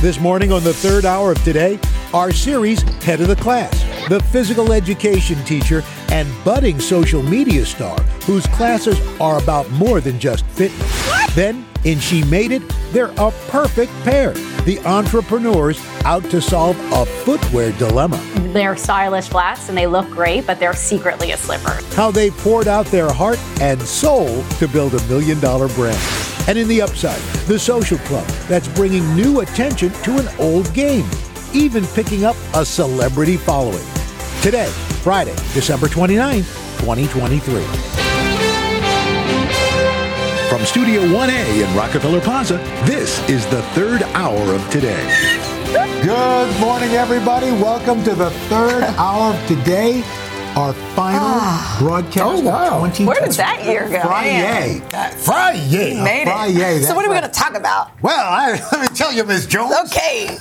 This morning on the third hour of today, our series, Head of the Class, the physical education teacher and budding social media star whose classes are about more than just fitness. Then, in She Made It, they're a perfect pair. The entrepreneurs out to solve a footwear dilemma. They're stylish flats and they look great, but they're secretly a slipper. How they poured out their heart and soul to build a million dollar brand. And in the upside, the social club that's bringing new attention to an old game, even picking up a celebrity following. Today, Friday, December 29th, 2023. From Studio 1A in Rockefeller Plaza, this is the third hour of today. Good morning, everybody. Welcome to the third hour of today. Our final broadcast Oh, wow. Where did that year go? Friday. Friday. Made it. Friday, so what are we going to talk about? Well, I, let me tell you, Miss Jones. Okay.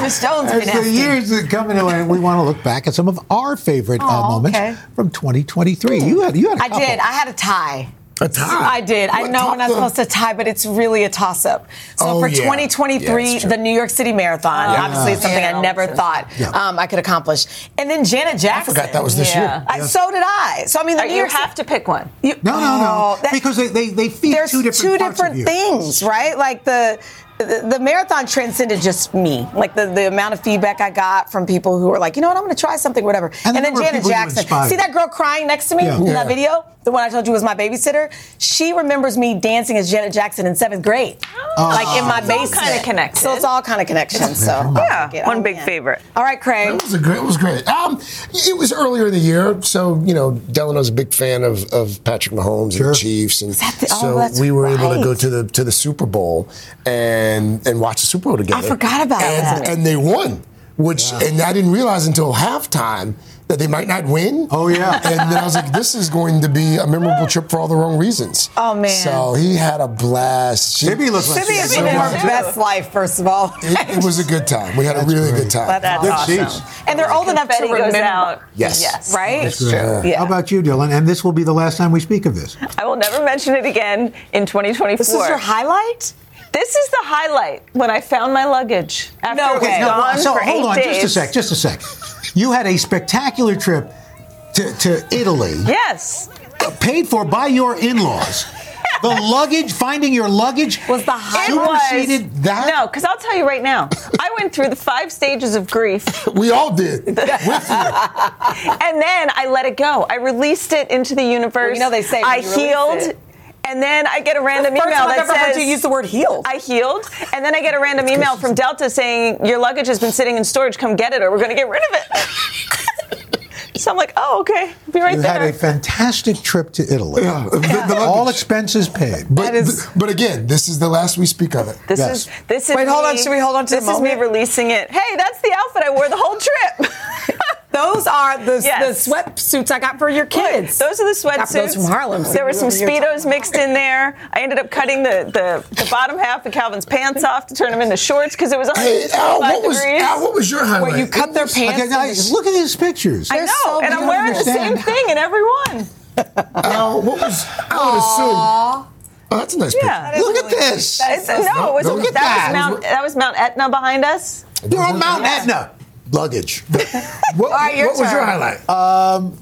Miss Jones As the years that come into it, we want to look back at some of our favorite uh, moments okay. from 2023. You had, you had a I couple. did. I had a tie. A tie. I did. I know top we're not the- supposed to tie, but it's really a toss up. So Oh, for yeah. 2023, Yeah, the New York City Marathon, obviously it's something I Yeah. never thought Yeah. um, I could accomplish. And then Janet Jackson. I forgot that was this Yeah. year. I, So did I. So I mean, the New You York have to pick one. You, No, no, no. Oh, that- because they, they, they feed there's two different parts different of you. things, right? Like the, the the marathon transcended just me. Like the, the amount of feedback I got from people who were like, you know what, I'm going to try something, whatever. And And, then Janet Jackson. See that girl crying next to me Yeah. in Yeah. that video? The one I told you was my babysitter. She remembers me dancing as Janet Jackson in seventh grade, Oh. like in my It's basement. kinda connected. So it's all kind of connection. So Yeah, Get one big in. favorite. All right, Craig. It was a great. It was great. Um, it was earlier in the year, so you know, Delano's a big fan of, of Patrick Mahomes Sure. and the Chiefs, and the- oh, so that's we were able to go to the to the Super Bowl and and watch the Super Bowl together. I forgot about and, that. And they won, which and I didn't realize until halftime that they might not win. Oh, yeah. And then I was like, this is going to be a memorable trip for all the wrong reasons. Oh, man. So he had a blast. She- Maybe he looks like Sibby she is living so her best life, first of all. It, it was a good time. We had a really great. good time. That's Good awesome. seats. And they're old enough to Confetti remember. goes out. Yes. Yes. Right? It's Great. true. Yeah. How about you, Dylan? And this will be the last time we speak of this. I will never mention it again in 2024. This is your highlight? This is the highlight when I found my luggage after No it was way. No, gone so for hold eight on, days. just a sec, just a sec. You had a spectacular trip to, to Italy, Yes. Uh, paid for by your in-laws. The luggage, finding your luggage Was the highlight? It superseded that. No, because I'll tell you right now, I went through the five stages of grief, We all did. With you. and then I let it go. I released it into the universe. you know they say I healed. it- And then I get a random First email time I've that ever heard says you use the word healed. I healed, and then I get a random email from Delta saying your luggage has been sitting in storage. Come get it, or we're going to get rid of it. so I'm like, oh, okay, be right You there. had a fantastic trip to Italy. Yeah, the- the All expenses paid. But, That is- but again, this is the last we speak of it. This Yes. is this is. Wait, hold on. me- Should we hold on to this the is me releasing it. Hey, that's the outfit I wore the whole trip. Those are the, Yes. the sweatsuits I got for your kids. Those are the Got sweatsuits. those from Harlem. There were some speedos mixed in there. I ended up cutting the, the, the bottom half of Calvin's pants off to turn them into shorts because it was Hey, Al, what was, degrees. Al, what was your highlight? Where you cut their pants. Okay, now, and the- look at these pictures. I They're know, so- and I'm don't wearing the same thing in every one. Al, what was, I would assume. Oh, that's a nice Yeah. picture. Look at this. It's, no, it was, Look at that, that. Was Mount, that was Mount Etna behind us. You're on Mount Etna. Luggage. What, right, your what was your turn. highlight? Um,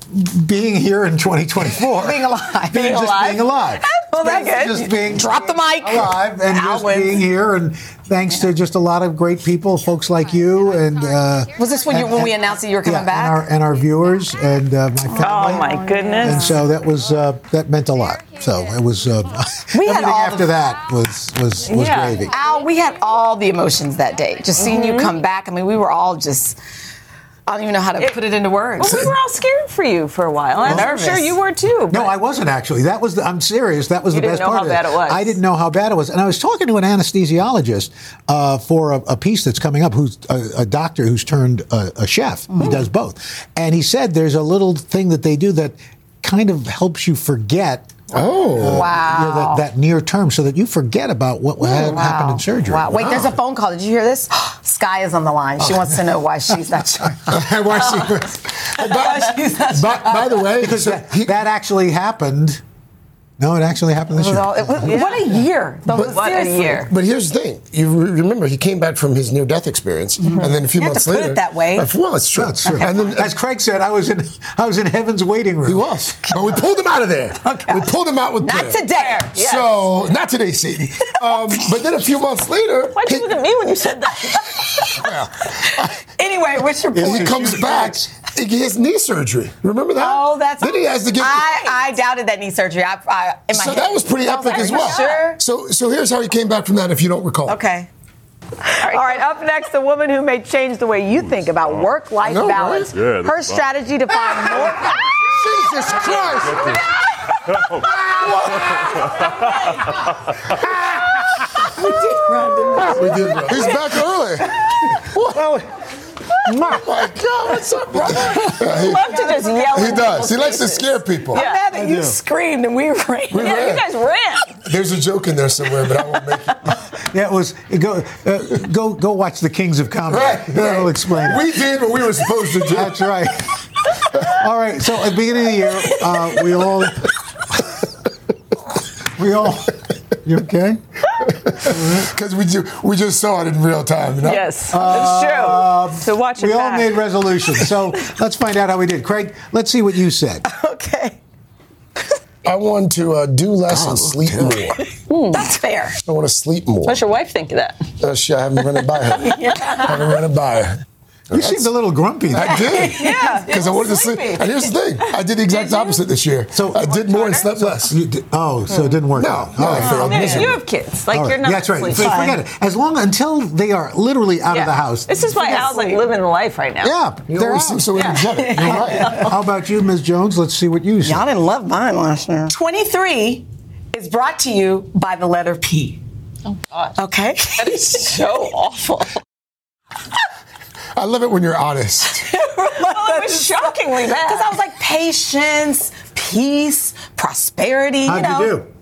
being here in 2024. Being alive. Being, Being just alive. being alive. Oh, well, that's good. Just being Drop the mic. alive and just Alwyn. being here and thanks to just a lot of great people, folks like you and uh, Was this when you when we announced that you were coming yeah, back? and our and our viewers and uh, my family. Oh my goodness. And so that was uh, that meant a lot. So it was uh, We had all after the- that was was was Yeah. gravy. Al, we had all the emotions that day. Just seeing Mm-hmm. you come back. I mean, we were all just I don't even know how to put it into words. Well, we were all scared for you for a while. and I'm sure you were too. No, I wasn't actually. That was the, I'm serious. That was You the didn't best know part how of bad it was. I didn't know how bad it was, and I was talking to an anesthesiologist uh, for a, a piece that's coming up. Who's a, a doctor who's turned a, a chef. Mm-hmm. He does both, and he said there's a little thing that they do that kind of helps you forget. Oh. wow. you know, that, that near term, so that you forget about what ha- happened in surgery. Wow. Wait, there's a phone call. Did you hear this? Sky is on the line. She wants to know why she's not sure. Why she was- by, she's not by, by the way, because so that, he- that actually happened. No, it actually happened this year. all- it was- What a year. though. But- What a year. But here's the thing: you re- remember he came back from his near-death experience, and then a few You have months to put it later, that way. Uh, Well, it's true. That's true. And then, As Craig said, I was in I was in heaven's waiting room. he was, but we pulled him out of there. Okay. We pulled him out with Not prayer. today. Yes. So not today, Sadie. Um, but then a few months later, Why'd you he- look at me when you said that? Well, anyway, what's your point? he comes back. He has knee surgery. Remember that? Oh, that's. Then he has to get. I, I doubted that knee surgery. I, I, in my so head. that was pretty I epic like, as well. Sure. So so here's how he came back from that. If you don't recall. Okay. All right, up next, the woman who may change the way you think about work life I know, right? balance. Yeah, Her fine. strategy to find more. Jesus Christ! we did. Run. He's back early. My God, what's up, brother? Yeah, love to just yell. he, he does. He likes to scare people. Yeah. I'm mad that you screamed and we ran. We Yeah, ran. you guys ran. There's a joke in there somewhere, but I won't make it. Yeah, it was go uh, go go watch the Kings of Comedy. Right, That'll right. explain it. We did what we were supposed to do. That's right. all right. So at the beginning of the year, uh, we all we all. You okay? Because we, ju- we just saw it in real time. You know? Yes, that's true. So watch it We all made resolutions. So let's find out how we did. Craig, let's see what you said. Okay. I want to uh, do less and sleep more. That's fair. I want to sleep more. What's your wife think of that? Uh, shit, I haven't run it by her. I haven't run it by her. You seemed a little grumpy. I did. Yeah, Because I wanted to sleep. And here's the thing I did the exact opposite this year. So- I did more and slept less. You did- oh, so it didn't work No, out. no, All I right. failed Yeah, miserably. you have kids. Like All you're right. not. That's right. sleeping. Forget it. As long until they are literally out of the house. This is why Forget Al's like living the life right now. yeah, You they're always out. seem so energetic. You're right. How about you, Ms. Jones? Let's see what you said. Y'all didn't love mine last year. 23 is brought to you by the letter P. Oh God, Okay? that is so awful. I love it when you're honest. Oh, it was shockingly bad. Because I was like, patience, peace, prosperity. How'd you know. you do?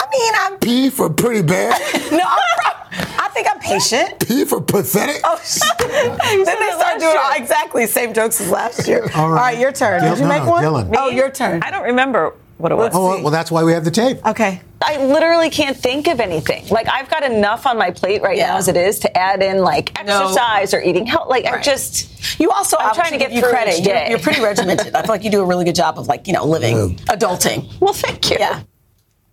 I mean, I'm. P for pretty bad. No, I'm pro- I think I'm patient. P for pathetic. Oh, shit. then they start doing all, exactly same jokes as last year. All right. your turn. Dylan- Did you no, make no, one? Dylan. Oh, your turn. I don't remember what it was. Oh, well, well, that's why we have the tape. Okay. I literally can't think of anything. Like I've got enough on my plate right Yeah. now as it is to add in like No. exercise or eating health. Like I'm just You also, I'm trying to give you credit. each You're, you're pretty regimented. I feel like you do a really good job of like you know living, adulting. well, thank you. Yeah.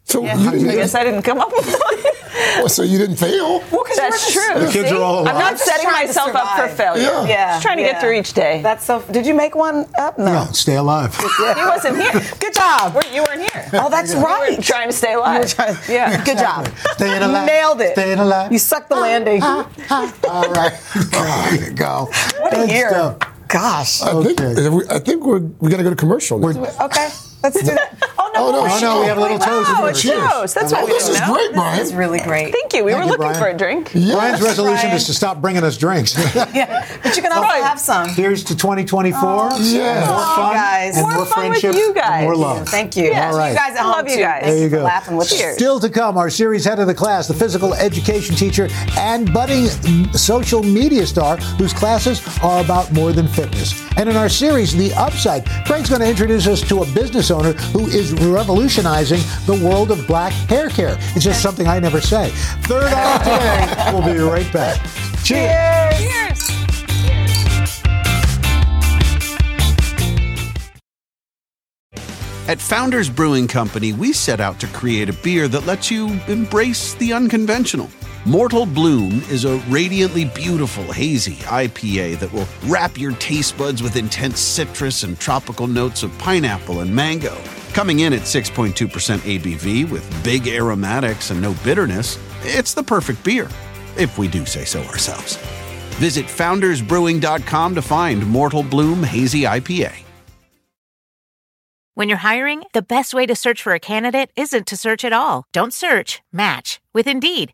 So, I you didn't, guess I didn't come up with one. Well, so you didn't fail? Well, 'cause That's you true. The kids See? are all I'm not setting myself up for failure. Yeah. Yeah. Just trying to yeah. get through each day. That's so. Did you make one up? No. No, stay alive. he wasn't here. Good job. We're- You weren't here. Oh, that's You were right. trying to stay alive. trying- Yeah. Good job. Staying alive. Nailed it. Staying alive. You sucked the ah, landing. Ah, ah. All right. There you go. What a Good year. stuff. Gosh. I think, Okay. I think we're, we got to go to commercial now. Okay. Let's do that. Oh, Oh no. Oh, no, Oh, no, we have a little toast. Oh, it's Cheers. toast. That's Oh, what we this didn't is know. great, Brian. It's really great. Thank you. We Thank were you, looking Brian. for a drink. Yeah. Brian's resolution Brian. is to stop bringing us drinks. Yeah. But you can also Right. have some. Here's to 2024. Yeah. More Oh, fun, guys. and More more, fun with friendship, you and guys. more love. Thank you. Yes. All right. You guys I love you guys. There you go. laughing with us. Cheers. Still to come, our series head of the class, the physical education teacher and budding social media star whose classes are about more than fitness. And in our series, The Upside, Craig's going to introduce us to a business owner who is revolutionizing the world of black hair care. It's just something I never say. Third hour today. We'll be right back. Cheers. Cheers. At Founders Brewing Company, we set out to create a beer that lets you embrace the unconventional. Mortal Bloom is a radiantly beautiful, hazy IPA that will wrap your taste buds with intense citrus and tropical notes of pineapple and mango. Coming in at 6.2% ABV with big aromatics and no bitterness, it's the perfect beer, if we do say so ourselves. Visit foundersbrewing.com to find Mortal Bloom Hazy IPA. When you're hiring, the best way to search for a candidate isn't to search at all. Don't search, match with Indeed.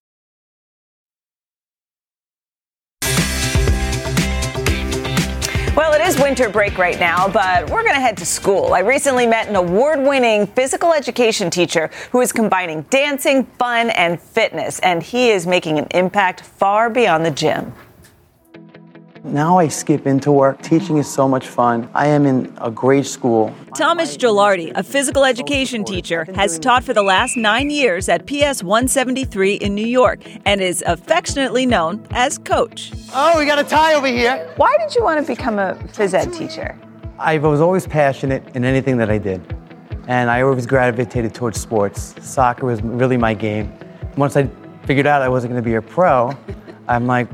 It is winter break right now, but we're going to head to school. I recently met an award winning physical education teacher who is combining dancing, fun, and fitness, and he is making an impact far beyond the gym. Now I skip into work. Teaching is so much fun. I am in a great school. Thomas Gilardi, a physical education teacher, has taught for the last nine years at PS 173 in New York and is affectionately known as Coach. Oh, we got a tie over here. Why did you want to become a phys ed teacher? I was always passionate in anything that I did, and I always gravitated towards sports. Soccer was really my game. Once I figured out I wasn't going to be a pro, I'm like,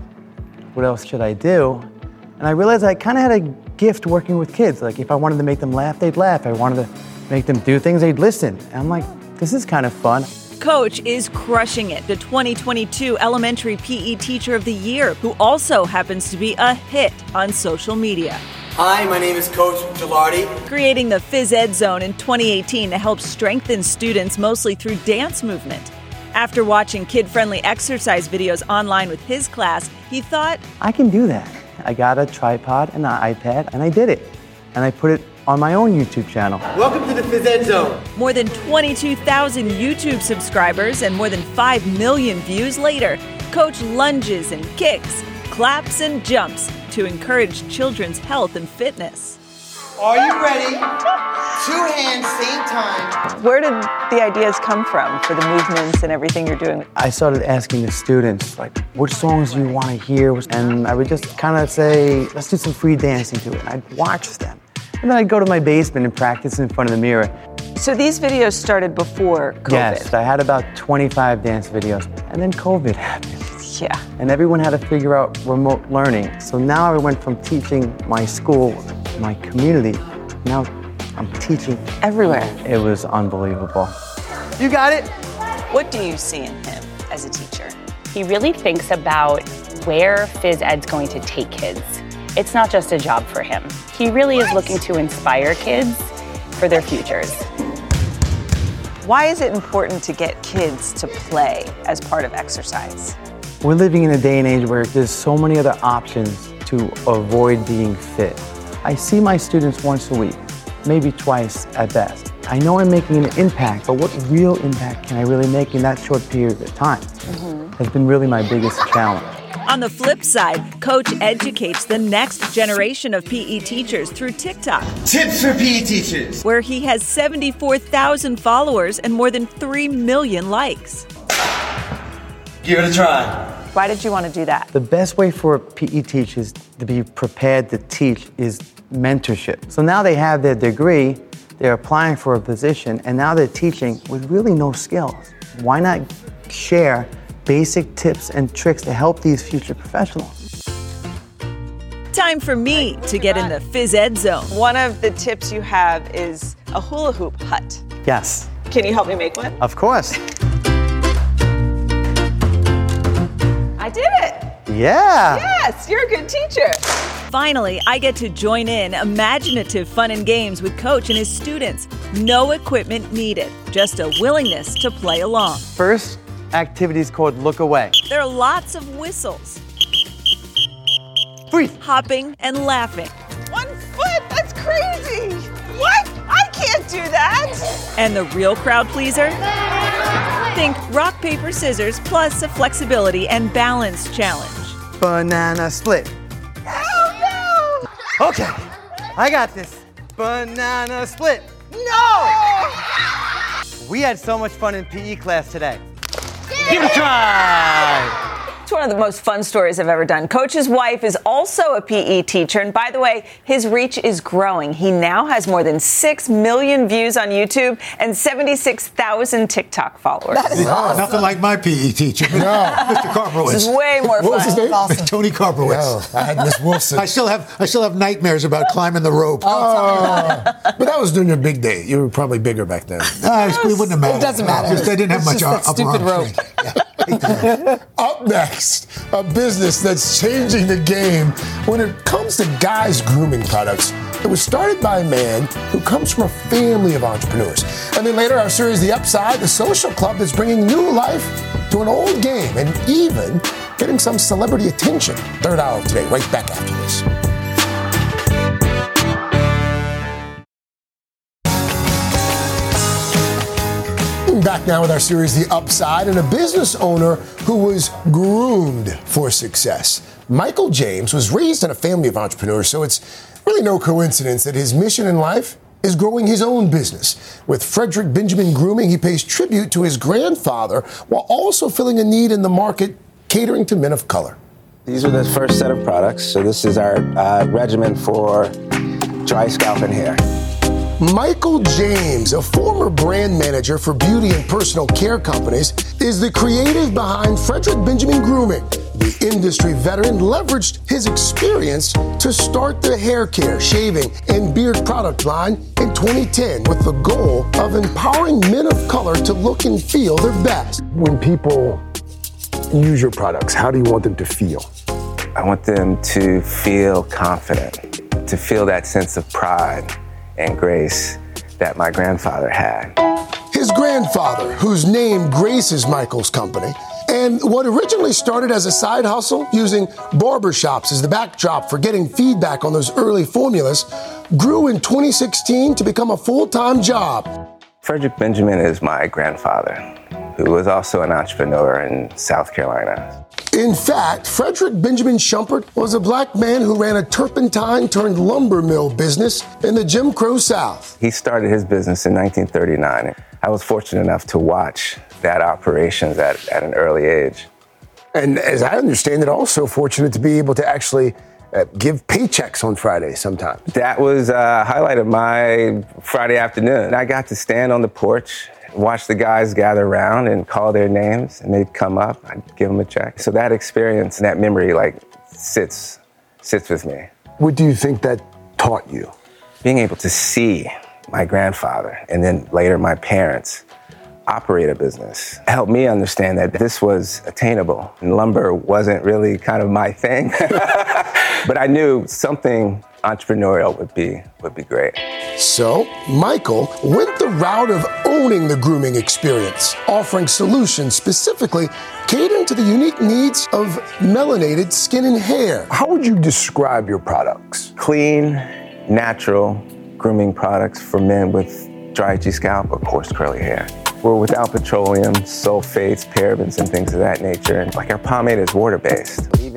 what else should I do? And I realized I kind of had a gift working with kids. Like if I wanted to make them laugh, they'd laugh. I wanted to make them do things, they'd listen. And I'm like, this is kind of fun. Coach is crushing it, the 2022 Elementary PE Teacher of the Year, who also happens to be a hit on social media. Hi, my name is Coach Gilardi. Creating the Phys Ed Zone in 2018 to help strengthen students mostly through dance movement. After watching kid friendly exercise videos online with his class, he thought, I can do that. I got a tripod and an iPad, and I did it. And I put it on my own YouTube channel. Welcome to the Phys Ed Zone. More than 22,000 YouTube subscribers and more than 5 million views later, Coach lunges and kicks, claps and jumps to encourage children's health and fitness. Are you ready? Two hands, same time. Where did the ideas come from for the movements and everything you're doing? I started asking the students, like, which songs do you want to hear? And I would just kind of say, let's do some free dancing to it. And I'd watch them. And then I'd go to my basement and practice in front of the mirror. So these videos started before COVID? Yes, I had about 25 dance videos. And then COVID happened. Yeah. And everyone had to figure out remote learning. So now I went from teaching my school, my community, now I'm teaching everywhere. It was unbelievable. You got it? What do you see in him as a teacher? He really thinks about where phys ed's going to take kids. It's not just a job for him. He really is looking to inspire kids for their futures. Why is it important to get kids to play as part of exercise? We're living in a day and age where there's so many other options to avoid being fit. I see my students once a week, maybe twice at best. I know I'm making an impact, but what real impact can I really make in that short period of time? Mm-hmm. Has been really my biggest challenge. On the flip side, Coach educates the next generation of PE teachers through TikTok. Tips for PE teachers. Where he has 74,000 followers and more than 3 million likes. Give it a try. Why did you want to do that? The best way for PE teachers to be prepared to teach is mentorship. So now they have their degree, they're applying for a position, and now they're teaching with really no skills. Why not share basic tips and tricks to help these future professionals? Time for me to get in the phys ed zone. One of the tips you have is a hula hoop hut. Yes. Can you help me make one? Of course. I did it. Yeah. Yes, you're a good teacher. Finally, I get to join in imaginative fun and games with Coach and his students. No equipment needed, just a willingness to play along. First activity is called Look Away. There are lots of whistles, Freeze. hopping, and laughing. One foot, that's crazy. What? Do that. And the real crowd pleaser? Think rock, paper, scissors plus a flexibility and balance challenge. Banana split. Oh no! Okay, I got this. Banana split. No! We had so much fun in PE class today. Give it a try. It's one of the most fun stories I've ever done. Coach's wife is also a PE teacher, and by the way, his reach is growing. He now has more than 6 million views on YouTube and 76,000 TikTok followers. Nothing like my PE teacher. No, Mr. Carbrowitz. This is way more What was fun. his name? Awesome. Tony Carbrowitz. Yeah, I had Miss Wilson. I still have I still have nightmares about climbing the rope. Oh, but that was during your big day. You were probably bigger back then. Ah, it wouldn't have mattered. It doesn't matter. Just, I didn't have It's much just ar- that upper stupid arm rope. Up next, a business that's changing the game when it comes to guys' grooming products. It was started by a man who comes from a family of entrepreneurs. And then later, our series, The Upside, the social club that's bringing new life to an old game and even getting some celebrity attention. Third hour of today, right back after this. Back now with our series, The Upside, and a business owner who was groomed for success. Michael James was raised in a family of entrepreneurs, so it's really no coincidence that his mission in life is growing his own business. With Frederick Benjamin Grooming, he pays tribute to his grandfather while also filling a need in the market catering to men of color. These are the first set of products. So this is our uh, regimen for dry scalp and hair. Michael James, a former brand manager for beauty and personal care companies, is the creative behind Frederick Benjamin Grooming. The industry veteran leveraged his experience to start the hair care, shaving, and beard product line in 2010 with the goal of empowering men of color to look and feel their best. When people use your products, how do you want them to feel? I want them to feel confident, to feel that sense of pride and grace that my grandfather had. His grandfather, whose name graces Michael's company, and what originally started as a side hustle using barbershops as the backdrop for getting feedback on those early formulas, grew in 2016 to become a full time job. Frederick Benjamin is my grandfather, who was also an entrepreneur in South Carolina. In fact, Frederick Benjamin Schumpert was a black man who ran a turpentine turned lumber mill business in the Jim Crow South. He started his business in 1939. I was fortunate enough to watch that operations at, at an early age. And as I understand it, also fortunate to be able to actually uh, give paychecks on Friday sometimes. That was a highlight of my Friday afternoon. I got to stand on the porch, watch the guys gather around and call their names, and they'd come up. I'd give them a check. So that experience and that memory, like, sits sits with me. What do you think that taught you? Being able to see my grandfather and then later my parents operate a business helped me understand that this was attainable. And lumber wasn't really kind of my thing, but I knew something entrepreneurial would be would be great. So, Michael went the route of owning the grooming experience, offering solutions specifically catering to the unique needs of melanated skin and hair. How would you describe your products? Clean, natural grooming products for men with dry itchy scalp or coarse curly hair. We're without petroleum, sulfates, parabens, and things of that nature. And like our pomade is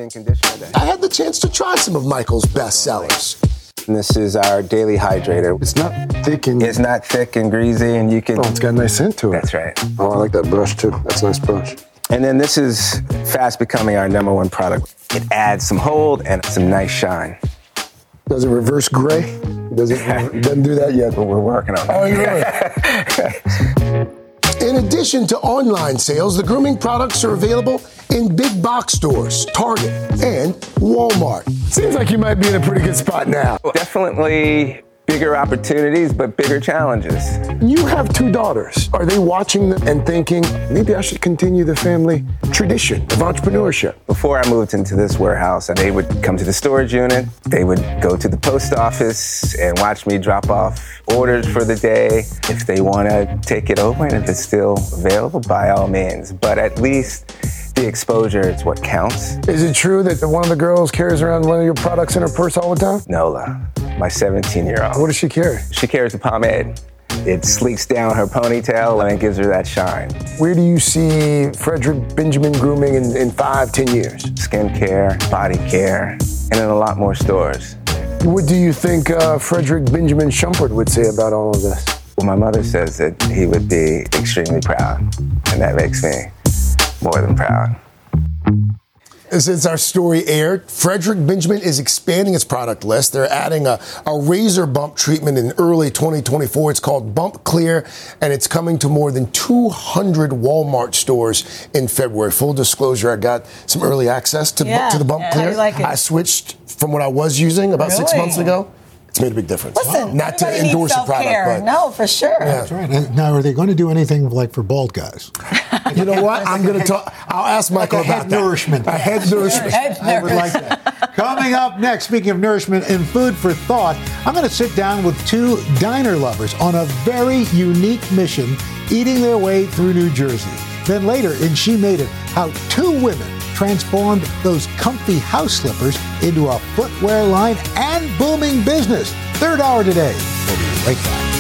water-based. Leave-in conditioner. I had the chance to try some of Michael's best sellers. And this is our daily hydrator. It's not thick and It's not thick and greasy, and you can. oh, it's got a nice scent to it. That's right. Oh, I like that brush too. That's a nice brush. And then this is fast becoming our number one product. It adds some hold and some nice shine. Does it reverse gray? Does it? it doesn't do that yet. But we're working on it. Oh, you really? In addition to online sales, the grooming products are available in big box stores, Target, and Walmart. Seems like you might be in a pretty good spot now. Definitely bigger opportunities, but bigger challenges. You have two daughters. Are they watching them and thinking, maybe I should continue the family tradition of entrepreneurship? Before I moved into this warehouse, they would come to the storage unit, they would go to the post office and watch me drop off orders for the day. If they want to take it over and if it's still available, by all means. But at least the exposure is what counts. Is it true that one of the girls carries around one of your products in her purse all the time? Nola, my 17 year old. What does she carry? She carries a pomade. It sleeks down her ponytail and it gives her that shine. Where do you see Frederick Benjamin grooming in, in five, ten years? Skincare, body care, and in a lot more stores. What do you think uh, Frederick Benjamin Shumpert would say about all of this? Well, my mother says that he would be extremely proud, and that makes me more than proud. Since our story aired, Frederick Benjamin is expanding its product list. They're adding a, a razor bump treatment in early 2024. It's called Bump Clear, and it's coming to more than 200 Walmart stores in February. Full disclosure, I got some early access to, Yeah. to the Bump Yeah. How do Clear. you like it? I switched from what I was using about six months ago. It's made a big difference. Listen, Not to endorse the product, self-care. but No, for sure. That's right. Now, are they going to do anything like for bald guys? you know what? I'm going to talk. I'll ask Like Michael a head about that. nourishment. A head nourishment. I would like that. Coming up next, speaking of nourishment and food for thought, I'm going to sit down with two diner lovers on a very unique mission, eating their way through New Jersey. Then later in She Made It, how two women transformed those comfy house slippers into a footwear line and booming business. Third hour today. We'll be right back.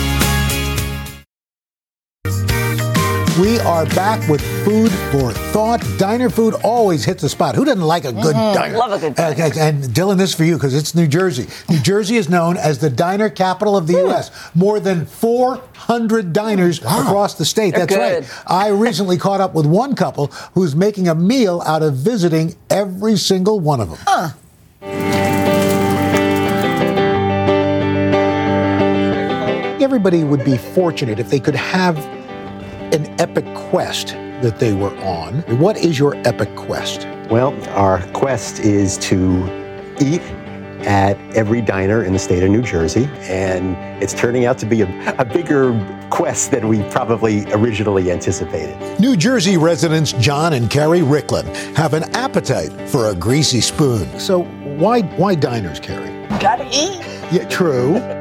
We are back with food for thought. Diner food always hits the spot. Who doesn't like a good Mhm. diner? Love a good diner. Okay, and Dylan, this is for you because it's New Jersey. New Jersey is known as the diner capital of the U.S. More than 400 diners across the state. They're That's right. I recently caught up with one couple who's making a meal out of visiting every single one of them. Everybody would be fortunate if they could have an epic quest that they were on. What is your epic quest? Well, our quest is to eat at every diner in the state of New Jersey, and it's turning out to be a, a bigger quest than we probably originally anticipated. New Jersey residents John and Carrie Ricklin have an appetite for a greasy spoon. So why why diners, Carrie? Gotta eat. Yeah, true.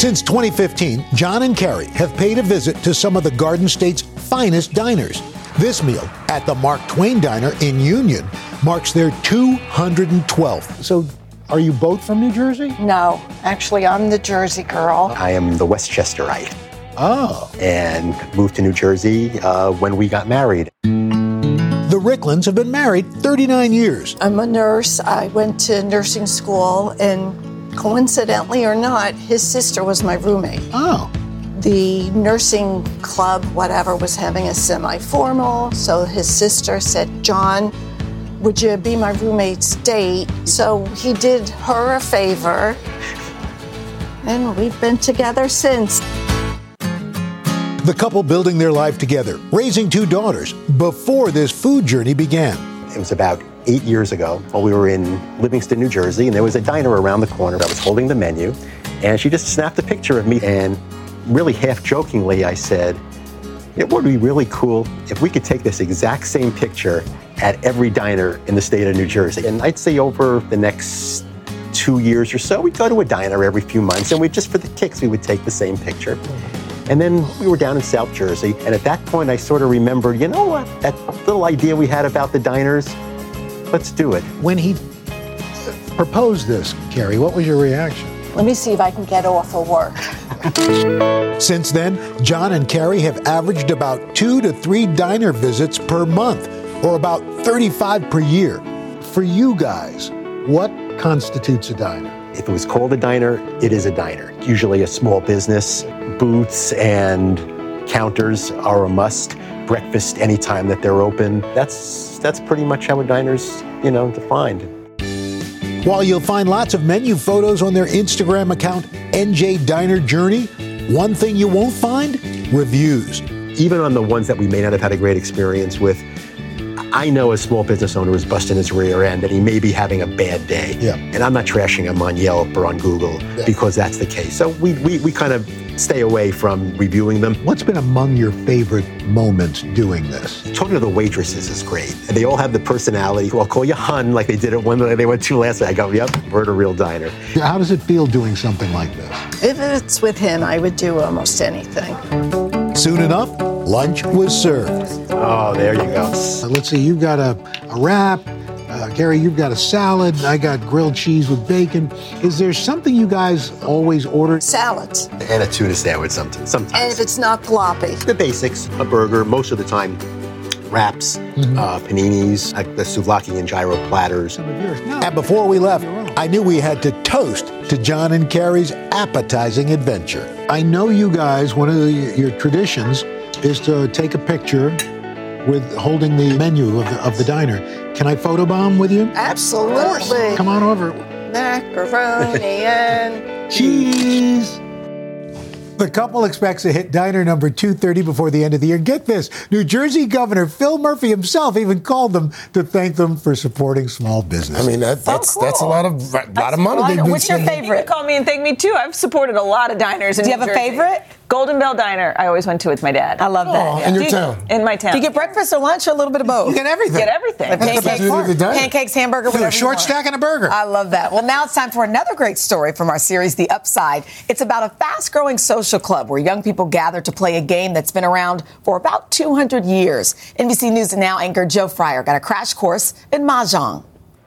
Since 2015, John and Carrie have paid a visit to some of the Garden State's finest diners. This meal at the Mark Twain Diner in Union marks their 212th. So, are you both from New Jersey? No, actually, I'm the Jersey girl. I am the Westchesterite. Oh. And moved to New Jersey uh, when we got married. The Ricklands have been married 39 years. I'm a nurse. I went to nursing school, and coincidentally or not, his sister was my roommate. Oh. The nursing club, whatever, was having a semi formal, so his sister said, John, would you be my roommate's date? So he did her a favor, and we've been together since. The couple building their life together, raising two daughters before this food journey began. It was about eight years ago while we were in Livingston, New Jersey, and there was a diner around the corner. I was holding the menu, and she just snapped a picture of me. And really half jokingly, I said, It would be really cool if we could take this exact same picture at every diner in the state of New Jersey. And I'd say over the next two years or so, we'd go to a diner every few months, and we'd just for the kicks, we would take the same picture. And then we were down in South Jersey, and at that point, I sort of remembered, you know what, that little idea we had about the diners, let's do it. When he proposed this, Carrie, what was your reaction? Let me see if I can get off of work. Since then, John and Carrie have averaged about two to three diner visits per month, or about 35 per year. For you guys, what constitutes a diner? If it was called a diner, it is a diner. Usually a small business. Booths and counters are a must. Breakfast anytime that they're open. That's that's pretty much how a diner's, you know, defined. While you'll find lots of menu photos on their Instagram account, NJ Diner Journey, one thing you won't find reviews. Even on the ones that we may not have had a great experience with, I know a small business owner is busting his rear end and he may be having a bad day. Yeah. And I'm not trashing him on Yelp or on Google because that's the case. So we, we, we kind of stay away from reviewing them. What's been among your favorite moments doing this? Talking to the waitresses is great. And they all have the personality. I'll call you hun like they did it one that they went to last night. I go, yep, we're at a real diner. How does it feel doing something like this? If it's with him, I would do almost anything. Soon enough, lunch was served. Oh, there you go. Uh, let's see, you've got a, a wrap, Uh, Gary, you've got a salad. I got grilled cheese with bacon. Is there something you guys always order? Salads. And a tuna sandwich sometimes. Sometimes. And if it's not gloppy. The basics, a burger, most of the time wraps, uh, paninis, like the souvlaki and gyro platters. No. And before we left, I knew we had to toast to John and Carrie's appetizing adventure. I know you guys, one of the, your traditions is to take a picture with holding the menu of the, of the diner. Can I photobomb with you? Absolutely. Come on over. Macaroni and Cheese. The couple expects to hit diner number 230 before the end of the year. Get this New Jersey Governor Phil Murphy himself even called them to thank them for supporting small business. I mean, that, oh, that's that's a lot of lot of money. they've been What's your spending. favorite? Call me and thank me too. I've supported a lot of diners. In Do you New have a favorite? Golden Bell Diner. I always went to with my dad. I love that. Oh, in your Do you- town. In my town. Do you get breakfast or lunch or a little bit of both? You get everything. Get everything. The That's the best the diner. pancakes, hamburger, Do a whatever. you short want. stack and a burger. I love that. Well, now it's time for another great story from our series, The Upside. It's about a fast growing social club where young people gather to play a game that's been around for about 200 years. NBC News and Now anchor Joe Fryer got a crash course in Mahjong.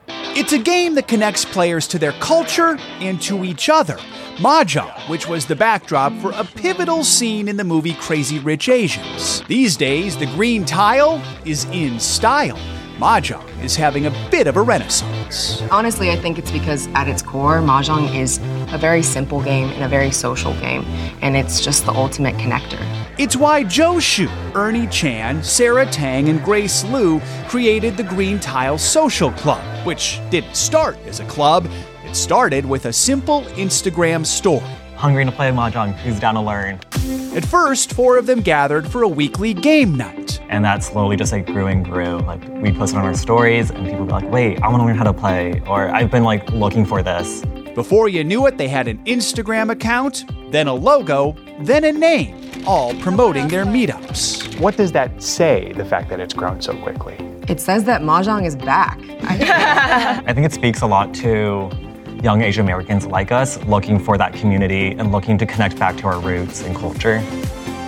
It's a game that connects players to their culture and to each other. Mahjong, which was the backdrop for a pivotal scene in the movie Crazy Rich Asians. These days, the green tile is in style. Mahjong is having a bit of a renaissance. Honestly, I think it's because at its core, Mahjong is a very simple game and a very social game, and it's just the ultimate connector. It's why Joe Shu, Ernie Chan, Sarah Tang, and Grace Liu created the Green Tile Social Club, which didn't start as a club. It started with a simple Instagram story. Hungry to play Mahjong, who's down to learn? At first, four of them gathered for a weekly game night. And that slowly just like grew and grew. Like we posted on our stories and people were like, wait, I want to learn how to play. Or I've been like looking for this. Before you knew it, they had an Instagram account, then a logo, then a name, all promoting their meetups. What does that say, the fact that it's grown so quickly? It says that Mahjong is back. I think it speaks a lot to young Asian Americans like us looking for that community and looking to connect back to our roots and culture.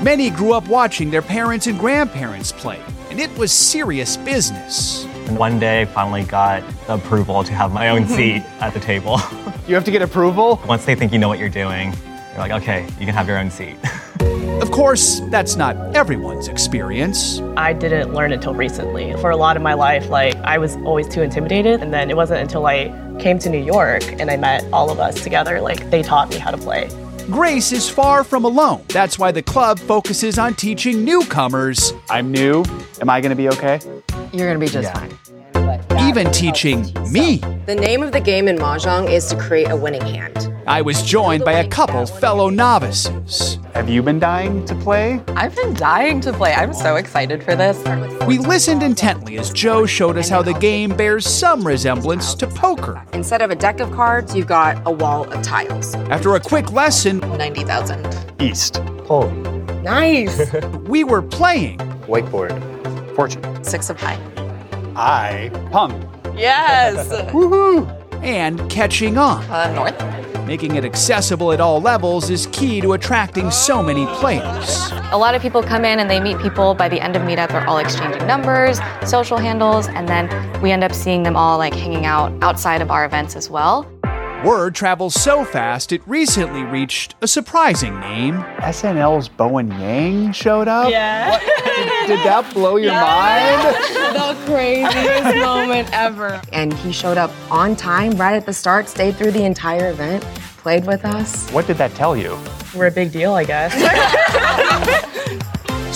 Many grew up watching their parents and grandparents play, and it was serious business. And one day I finally got the approval to have my own mm-hmm. seat at the table. You have to get approval? Once they think you know what you're doing, you're like, okay, you can have your own seat. Of course, that's not everyone's experience. I didn't learn until recently. For a lot of my life, like I was always too intimidated, and then it wasn't until I came to New York and I met all of us together, like they taught me how to play. Grace is far from alone. That's why the club focuses on teaching newcomers. I'm new. Am I going to be okay? You're gonna be just fine. Even teaching me. The name of the game in Mahjong is to create a winning hand. I was joined by a couple fellow novices. Have you been dying to play? I've been dying to play. I'm so excited for this. We listened intently as Joe showed us how the game bears some resemblance to poker. Instead of a deck of cards, you've got a wall of tiles. After a quick lesson, 90,000. East. Oh. Nice. we were playing. Whiteboard. Fortune. Six of high. I. Pung. Yes. Woohoo! And catching on. Uh, north. Making it accessible at all levels is key to attracting so many players. A lot of people come in and they meet people. By the end of meetup, they're all exchanging numbers, social handles, and then we end up seeing them all like hanging out outside of our events as well. Word travels so fast it recently reached a surprising name. SNL's Bowen Yang showed up? Yeah. Did, did that blow your mind? the craziest moment ever. And he showed up on time, right at the start, stayed through the entire event, played with us. What did that tell you? We're a big deal, I guess.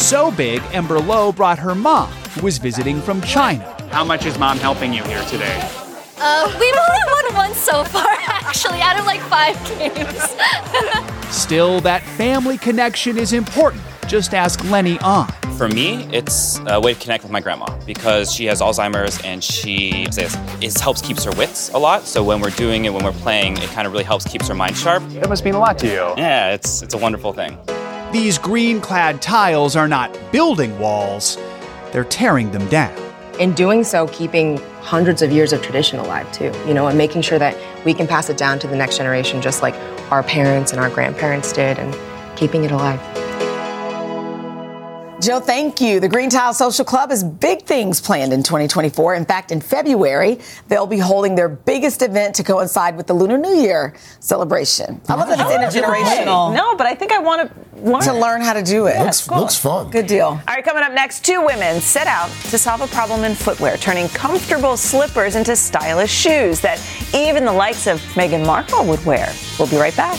So big, Ember Lowe brought her mom, who was visiting from China. How much is mom helping you here today? Uh, we've only won one so far, actually, out of like five games. Still, that family connection is important. Just ask Lenny on. For me, it's a way to connect with my grandma because she has Alzheimer's and she says it helps keeps her wits a lot. So when we're doing it, when we're playing, it kind of really helps keeps her mind sharp. That must mean a lot to you. Yeah, it's it's a wonderful thing. These green clad tiles are not building walls, they're tearing them down. In doing so, keeping hundreds of years of tradition alive too, you know, and making sure that we can pass it down to the next generation just like our parents and our grandparents did and keeping it alive. Jill, thank you. The Green Tile Social Club has big things planned in 2024. In fact, in February, they'll be holding their biggest event to coincide with the Lunar New Year celebration. I love that it's oh, intergenerational. No, but I think I want to learn. To learn how to do it. Looks, looks fun. Good deal. All right, coming up next, two women set out to solve a problem in footwear, turning comfortable slippers into stylish shoes that even the likes of Meghan Markle would wear. We'll be right back.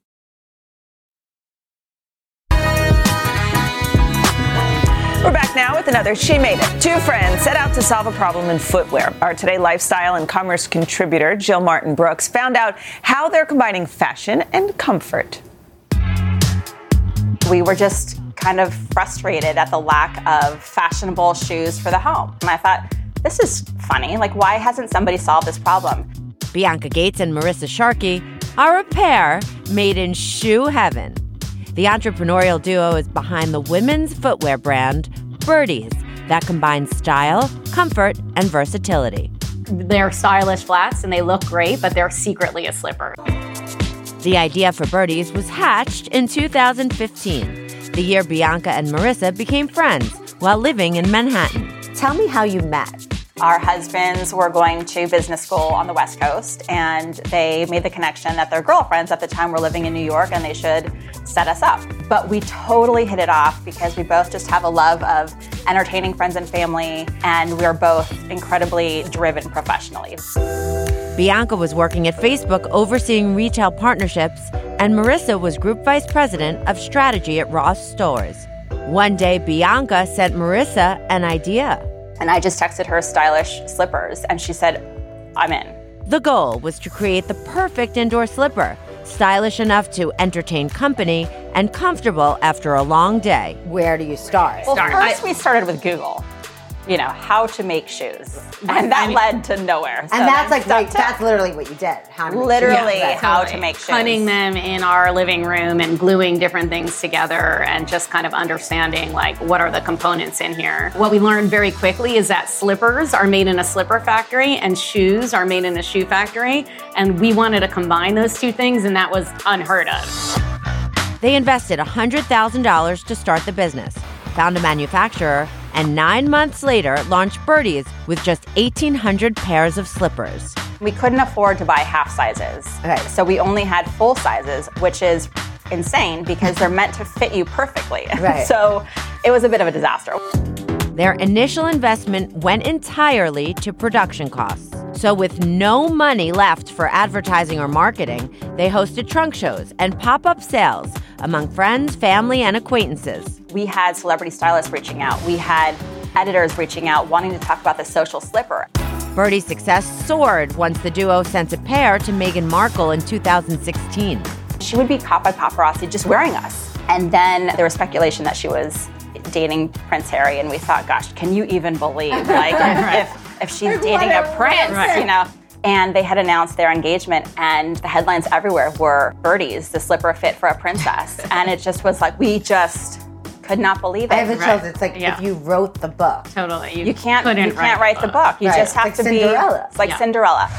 We're back now with another She Made It. Two friends set out to solve a problem in footwear. Our Today lifestyle and commerce contributor, Jill Martin Brooks, found out how they're combining fashion and comfort. We were just kind of frustrated at the lack of fashionable shoes for the home. And I thought, this is funny. Like, why hasn't somebody solved this problem? Bianca Gates and Marisa Sharkey are a pair made in shoe heaven. The entrepreneurial duo is behind the women's footwear brand Birdies that combines style, comfort, and versatility. They're stylish flats and they look great, but they're secretly a slipper. The idea for Birdies was hatched in 2015, the year Bianca and Marisa became friends while living in Manhattan. Tell me how you met. Our husbands were going to business school on the West Coast, and they made the connection that their girlfriends at the time were living in New York and they should set us up. But we totally hit it off because we both just have a love of entertaining friends and family, and we're both incredibly driven professionally. Bianca was working at Facebook overseeing retail partnerships, and Marisa was group vice president of strategy at Ross Stores. One day, Bianca sent Marisa an idea. And I just texted her stylish slippers, and she said, I'm in. The goal was to create the perfect indoor slipper, stylish enough to entertain company and comfortable after a long day. Where do you start? Well, Start. first I- we started with Google. You know, how to make shoes. And that led to nowhere. So And that's like, like that's literally what you did. How to make Literally shoes. how to make shoes. Cutting them in our living room and gluing different things together and just kind of understanding like what are the components in here. What we learned very quickly is that slippers are made in a slipper factory and shoes are made in a shoe factory. And we wanted to combine those two things, and that was unheard of. They invested $100,000 to start the business, found a manufacturer, and nine months later launched Birdies with just 1,800 pairs of slippers. We couldn't afford to buy half sizes. okay. So we only had full sizes, which is insane because they're meant to fit you perfectly. Right. so it was a bit of a disaster. Their initial investment went entirely to production costs. So, with no money left for advertising or marketing, they hosted trunk shows and pop up sales among friends, family, and acquaintances. We had celebrity stylists reaching out. We had editors reaching out wanting to talk about the social slipper. Birdie's success soared once the duo sent a pair to Meghan Markle in 2016. She would be caught by paparazzi just wearing us. And then there was speculation that she was dating Prince Harry, and we thought, gosh, can you even believe like if, if she's dating a prince, you know? And they had announced their engagement, and the headlines everywhere were Birdies, the slipper fit for a princess. and it just was like, we just could not believe it. I have the chills. It's like Yeah. if you wrote the book. Totally. You can't, you can't write write the the book. You Right. just have It's to like be. Cinderella. It's like Yeah. Cinderella.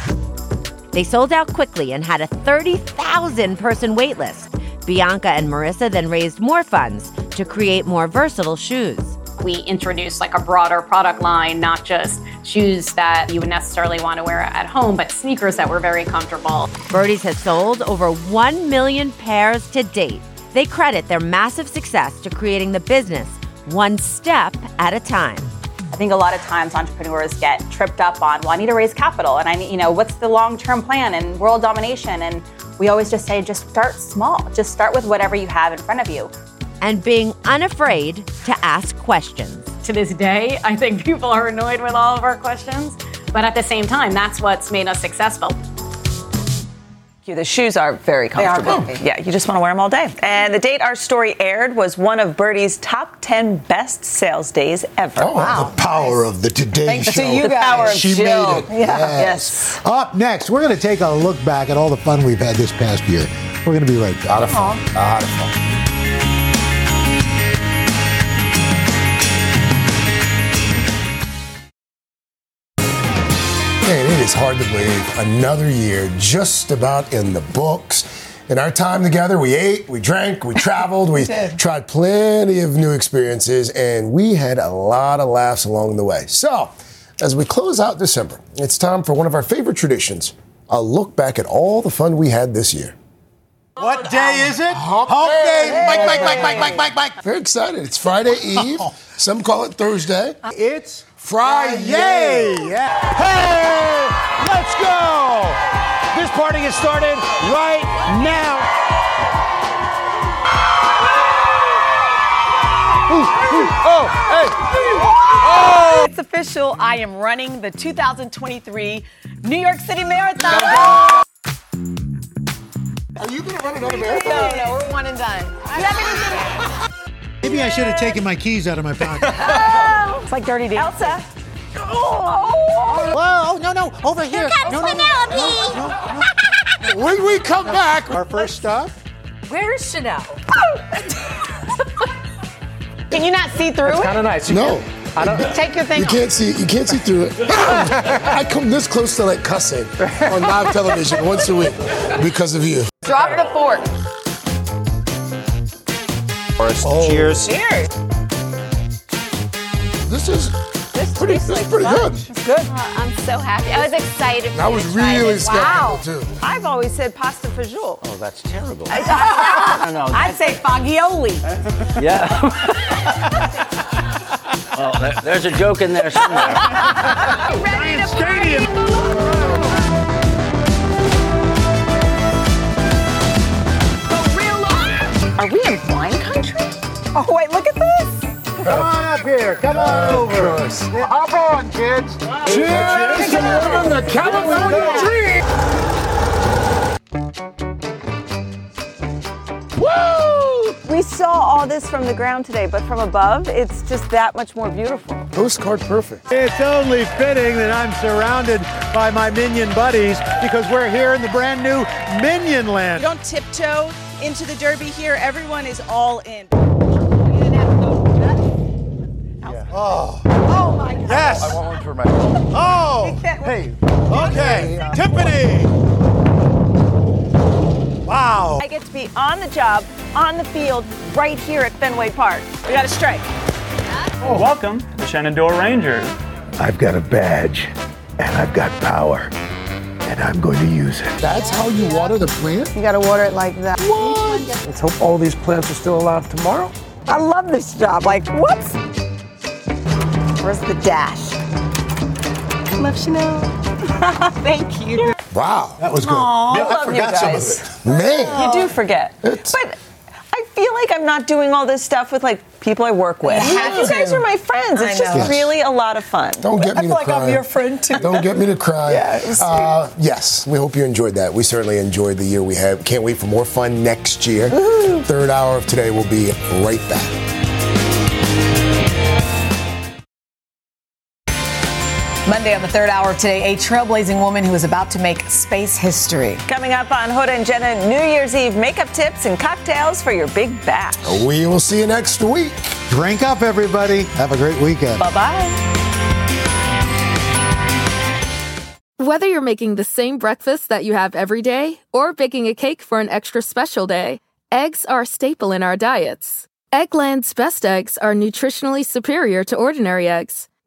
They sold out quickly and had a 30,000 person wait list. Bianca and Marisa then raised more funds to create more versatile shoes. We introduced like a broader product line, not just shoes that you would necessarily want to wear at home, but sneakers that were very comfortable. Birdies has sold over 1 million pairs to date. They credit their massive success to creating the business one step at a time. I think a lot of times entrepreneurs get tripped up on, well, I need to raise capital and I need, you know, what's the long term plan and world domination? And we always just say, just start small. Just start with whatever you have in front of you. And being unafraid to ask questions. To this day, I think people are annoyed with all of our questions, but at the same time, that's what's made us successful. The shoes are very They are comfortable. comfy. Yeah, you just want to wear them all day. And the date our story aired was one of Birdie's top 10 best sales days ever. Oh, the power of the Today Thanks Show. to you The power guys. of She Jill. made it. Yeah. Yes. Up next, we're going to take a look back at all the fun we've had this past year. We're going to be right back. A lot of fun. A lot of fun. Is hard to believe another year just about in the books. In our time together, we ate, we drank, we traveled, we tried plenty of new experiences, and we had a lot of laughs along the way. So, as we close out December, it's time for one of our favorite traditions a look back at all the fun we had this year. What day is it? Hump, day. Mike, Mike, Mike, Mike, Mike, Mike, Mike. Very excited. It's Friday Eve. Some call it Thursday. It's Friday. Yeah. Hey, let's go. This party has started right now. Ooh, ooh, oh, hey. Oh. It's official. I am running the 2023 New York City Marathon. Are you going to run another marathon? No, no, we're one and done. You have anything? Maybe I should have taken my keys out of my pocket. It's like Dirty Dancing. Elsa. Oh! Whoa, oh, no, no, over here. no, no, no, When we come back, Our first stop? Where is Sheinelle? Can you not see through It's it? kind of nice. You no. I don't. Take your thing You off. can't see. You can't see through it. I come this close to like cussing on live television once a week because of you. Drop the fork. Oh. Cheers. Cheers. This is pretty. This is pretty good. It's good. I'm so happy. I was excited. for I was to really this. skeptical too. I've always said pasta fagioli. Oh, that's terrible. I don't know. I'd say fagioli. Yeah. well, there, there's a joke in there somewhere. Ready to Stadium. Here. Come on over. Hop on, kids. Cheers to living the California dream. Woo! We saw all this from the ground today, but from above, it's just that much more beautiful. Postcard perfect. It's only fitting that I'm surrounded by my minion buddies because we're here in the brand new Minion Land. don't tiptoe into the derby here. Everyone is all in. Oh, Oh my God. yes. I want one for my. Oh, hey. Okay, Tiffany. Wow. I get to be on the job, on the field, right here at Fenway Park. We got a strike. Oh, welcome, the Shenandoah Rangers. I've got a badge and I've got power, and I'm going to use it. That's how you water the plant. You gotta water it like that. Let's hope all these plants are still alive tomorrow. I love this job. Like, whoops. Where's the dash? Love Sheinelle. Thank you. Wow, that was good. Aw, I Yeah, love you forgot some of guys. it. Man, You do forget. It's- But I feel like I'm not doing all this stuff with like people I work with. You You guys are my friends. It's just know. really a lot of fun. don't get me to cry. I feel to like cry. I'm your friend too. Don't get me to cry. Yeah, uh, yes, we hope you enjoyed that. We certainly enjoyed the year we had. Can't wait for more fun next year. Third hour of today will be right back. Monday on the third hour of today, a trailblazing woman who is about to make space history. Coming up on Hoda and Jenna, New Year's Eve makeup tips and cocktails for your big bash. We will see you next week. Drink up, everybody. Have a great weekend. Bye bye. Whether you're making the same breakfast that you have every day or baking a cake for an extra special day, eggs are a staple in our diets. Eggland's best eggs are nutritionally superior to ordinary eggs